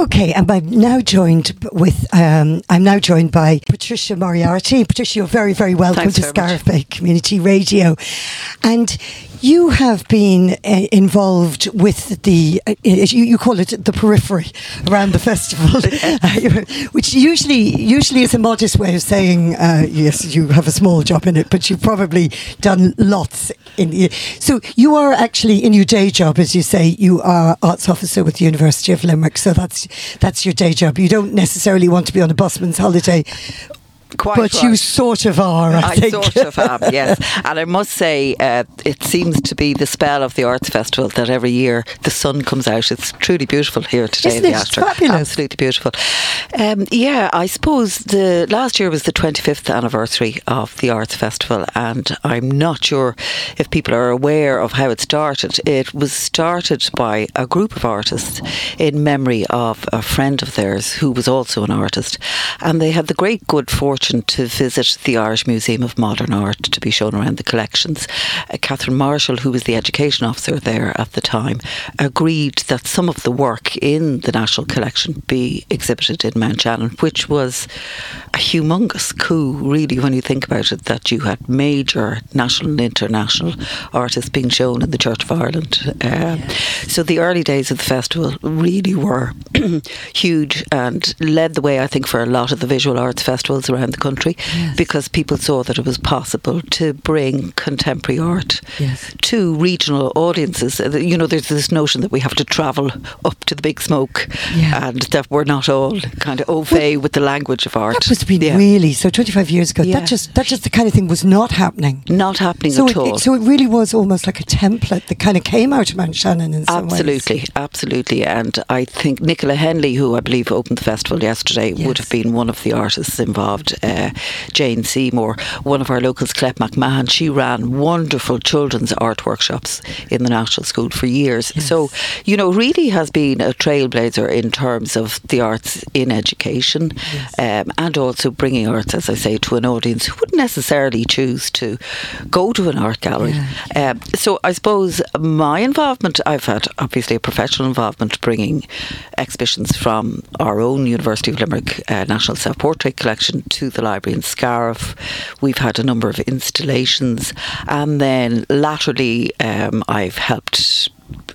Okay, and I'm now joined with um, I'm now joined by Patricia Moriarty. Patricia, you're very very welcome Thanks to very Community Radio, and you have been uh, involved with the uh, you, you call it the periphery around the festival, which usually usually is a modest way of saying uh, yes you have a small job in it, but you've probably done lots in. It. So you are actually in your day job, as you say, you are arts officer with the University of Limerick. So that's that's your day job. You don't necessarily want to be on a busman's holiday. Quite but right. you sort of are, I, I think. sort of am, yes. And I must say, uh, it seems to be the spell of the Arts Festival that every year the sun comes out. It's truly beautiful here today Isn't in the it? Astra. fabulous. Absolutely beautiful. Um, yeah, I suppose the last year was the 25th anniversary of the Arts Festival, and I'm not sure if people are aware of how it started. It was started by a group of artists in memory of a friend of theirs who was also an artist, and they had the great good fortune to visit the Irish Museum of Modern Art to be shown around the collections. Uh, Catherine Marshall, who was the education officer there at the time, agreed that some of the work in the National Collection be exhibited in Mount Shannon, which was a humongous coup, really, when you think about it, that you had major national and international artists being shown in the Church of Ireland. Uh, So the early days of the festival really were huge and led the way, I think, for a lot of the visual arts festivals around the country because people saw that it was possible to bring contemporary art Yes. to regional audiences. Uh, You know, there's this notion that we have to travel up to the big smoke Yeah. and that we're not all kind of au fait with the language of art. That must have been Yeah. really so. Twenty five years ago, Yeah. that just that just the kind of thing was not happening. Not happening So at it, all. it- so it really was almost like a template that kind of came out of Mount Shannon in some ways. Absolutely, absolutely. And I think Nicola Henley, who I believe opened the festival yesterday, would have been one of the artists involved. Uh, Jane Seymour, one of our locals, Clep McMahon, she ran wonderful children's art workshops in the National School for years. So, you know, really has been a trailblazer in terms of the arts in education um, and also bringing arts, as I say, to an audience who wouldn't necessarily choose to go to an art gallery. Um, so I suppose my involvement, I've had obviously a professional involvement bringing exhibitions from our own University of Limerick uh, National Self Portrait Collection to the library in Scariff. We've had a number of installations, and then laterally um, I've helped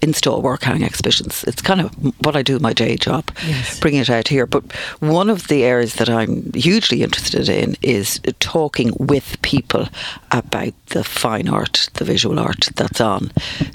install work hanging exhibitions. It's kind of what I do in my day job, Yes. bringing it out here. But one of the areas that I'm hugely interested in is talking with people about the fine art, the visual art that's on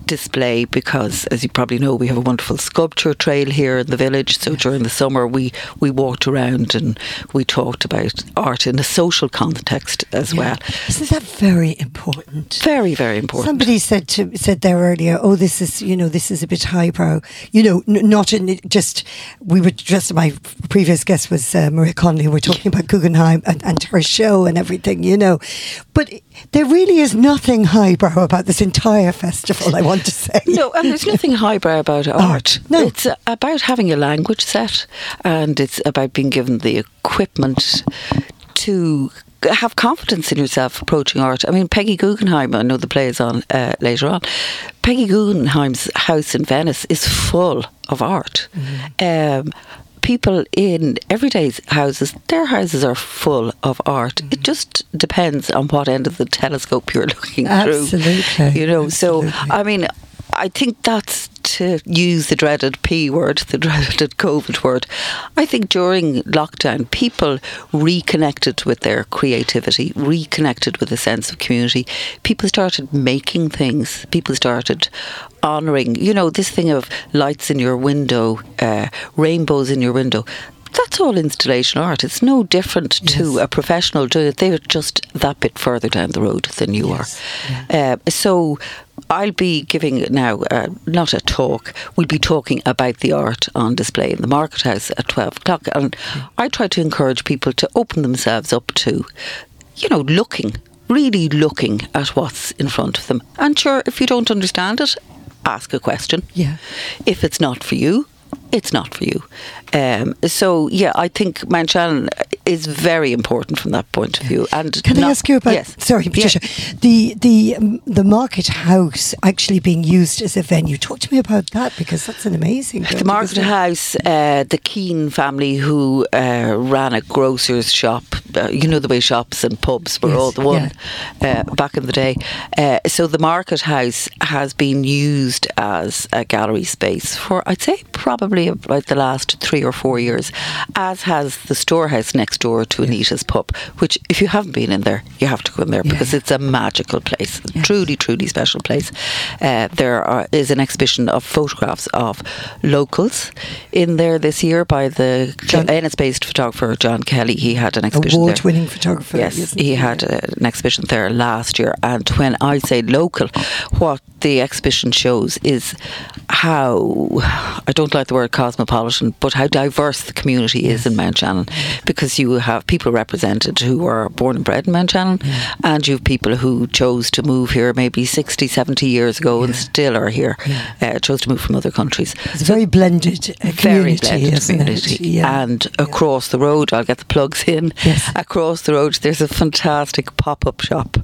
display. Because, as you probably know, we have a wonderful sculpture trail here in the village. So during the summer, we we walked around and we talked about art in a social context as well. Isn't that very important? Very, very important. Somebody said to said there earlier, "Oh, this is you know this is a bit highbrow." You know, n- not in just we were just my previous guest was uh, Maria Connolly. We're talking about Guggenheim and, and her show and everything, you know, but there really is nothing highbrow about this entire festival. I want to say No, and there's nothing highbrow about art. no. It's uh, about having a language set and it's about being given the equipment to have confidence in yourself approaching art. I mean, Peggy Guggenheim, I know the play is on uh, later on. Peggy Guggenheim's house in Venice is full of art. Um, people in everyday houses, their houses are full of art. It just depends on what end of the telescope you're looking through. Absolutely, You know, so. I mean, I think that's to use the dreaded P word, the dreaded COVID word. I think during lockdown, people reconnected with their creativity, reconnected with a sense of community. People started making things. People started honouring, you know, this thing of lights in your window, uh, rainbows in your window. That's all installation art. It's no different to a professional doing it. They're just that bit further down the road than you are. Uh, so I'll be giving now, uh, not a talk, we'll be talking about the art on display in the Market House at 12 o'clock. And I try to encourage people to open themselves up to, you know, looking, really looking at what's in front of them. And sure, if you don't understand it, ask a question. Yeah. If it's not for you, it's not for you. Um, so yeah, I think Mount Shannon is very important from that point of view. And Can I ask you about? Yes. Sorry, Yeah. Patricia. The the um, the market house actually being used as a venue. Talk to me about that because that's an amazing. The Market? House, uh, the Keane family who uh, ran a grocer's shop, uh, you know the way shops and pubs were Yes, all the one uh, back in the day. Uh, so the Market House has been used as a gallery space for, I'd say, probably about the last three or four years, as has the storehouse next door to Anita's pub, which if you haven't been in there, you have to go in there Yeah. because it's a magical place, Yes. truly, truly special place. Uh, there are, is an exhibition of photographs of locals in there this year by the John- Ennis-based photographer John Kelly. He had an exhibition. Award-winning photographer. Yes, he had an exhibition there last year. And when I say local, what the exhibition shows is how, I don't like the word cosmopolitan, but how diverse the community is in Mount Shannon. Because you have people represented who are born and bred in Mount Shannon, and you have people who chose to move here maybe 60, 70 years ago and still are here, uh, chose to move from other countries. It's a very blended uh, Very community, blended community. it? Yeah. And across the road, I'll get the plugs in. Yes. Across the road, there's a fantastic pop up shop.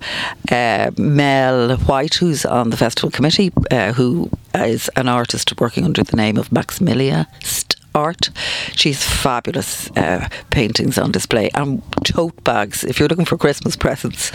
Uh, Mel White, who's on the festival committee, uh, who is an artist working under the name of Maximilia St- Art. She's fabulous uh, paintings on display and tote bags. If you're looking for Christmas presents,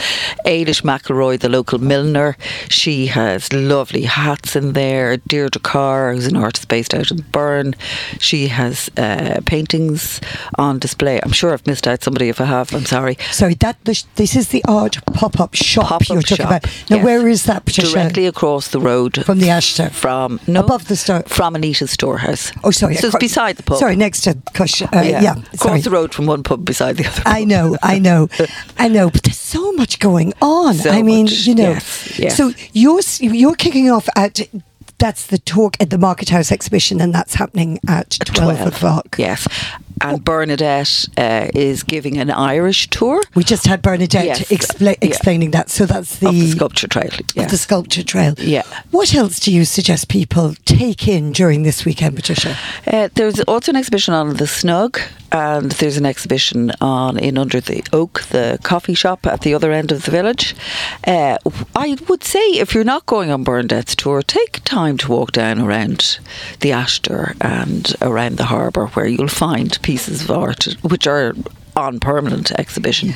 Ailish McElroy, the local milliner, she has lovely hats in there. Deirdre Carr, who's an artist based out in Byrne, she has uh, paintings on display. I'm sure I've missed out somebody if I have. I'm sorry. Sorry, that this, is the art pop-up shop Pop-up you're talking shop, about. Now, yes. where is that, Patricia? Directly across the road From the Ashton? From no, Above the store? From Anita's storehouse. Oh, sorry. So it's acro- beside the pub. Sorry, next to Cush. Uh, yeah. Across sorry. the road from one pub beside the other. I know, I know, I know, but there's so much going on. So I mean, much, you know. yes, yes. So you're you're kicking off at that's the talk at the Market House exhibition, and that's happening at twelve, o'clock. Yes. And Bernadette uh, is giving an Irish tour We just had Bernadette Yes, expla- yeah. explaining that. So that's the, the sculpture trail. Yeah. the sculpture trail. Yeah. What else do you suggest people take in during this weekend, Patricia? Uh, there's also an exhibition on the Snug, and there's an exhibition on in Under the Oak, the coffee shop at the other end of the village. Uh, I would say if you're not going on Bernadette's tour, take time to walk down around the Ashter and around the harbour, where you'll find pieces of art which are on permanent exhibition.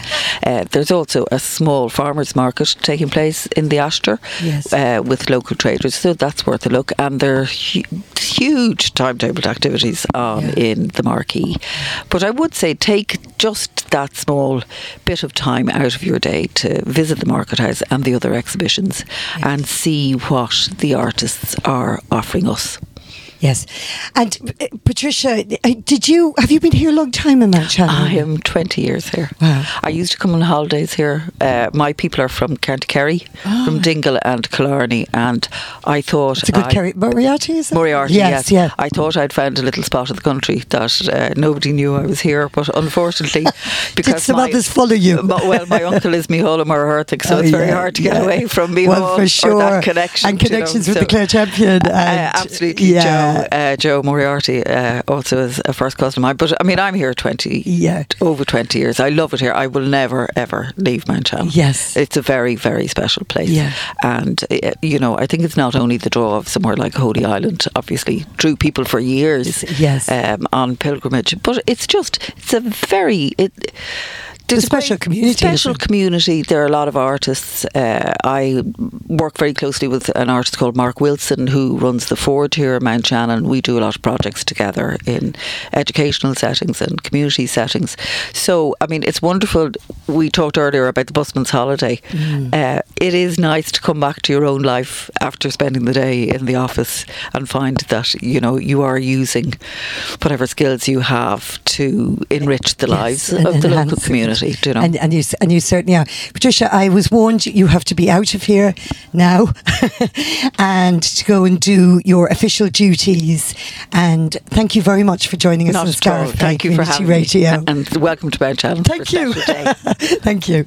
Uh, there's also a small farmers market taking place in the Ashter Yes. uh, with local traders, so that's worth a look. And there are hu- huge timetabled activities on Yeah. in the marquee. But I would say take just that small bit of time out of your day to visit the market house and the other exhibitions and see what the artists are offering us. Yes, and uh, Patricia, uh, did you have you been here a long time in Mount Shannon? I am 20 years here. Wow. I used to come on holidays here. Uh, my people are from County Kerry, from Dingle and Killarney, and I thought It's a good I- Kerry Moriarty, is it? Moriarty, yes, yes. yeah. I thought I'd found a little spot of the country that uh, nobody knew I was here, but unfortunately, because Did some my, others follow you? But, well, my uncle is Mícheál Ó Muircheartaigh, so Oh, it's very yeah, hard to get yeah. away from Mícheál Well, for sure. that connection. and you know, connections with so- the Clare champion. And, absolutely, yeah. Joe. Uh, Joe Moriarty uh, also is a first cousin of mine. But I mean, I'm here twenty, Yeah. over twenty years. I love it here. I will never ever leave Mount Shannon. Yes. it's a very very special place. Yeah. and uh, you know, I think it's not only the draw of somewhere like Holy Island, obviously drew people for years. Yes. um, on pilgrimage, but it's just it's a very it. There's a special community, Special community. There are a lot of artists. Uh, I work very closely with an artist called Mark Wilson who runs the Forge here in Mount Shannon. We do a lot of projects together in educational settings and community settings. So, I mean, it's wonderful. We talked earlier about the busman's holiday. Mm. Uh, it is nice to come back to your own life after spending the day in the office and find that you know you are using whatever skills you have to enrich the lives Yes, of the local community. You know? And, and you and you certainly are, Patricia. I was warned you have to be out of here now, and to go and do your official duties. And thank you very much for joining us Not on at all. Scariff Bay Thank you for having Radio. me. And welcome to Mount Shannon. Thank you. thank you.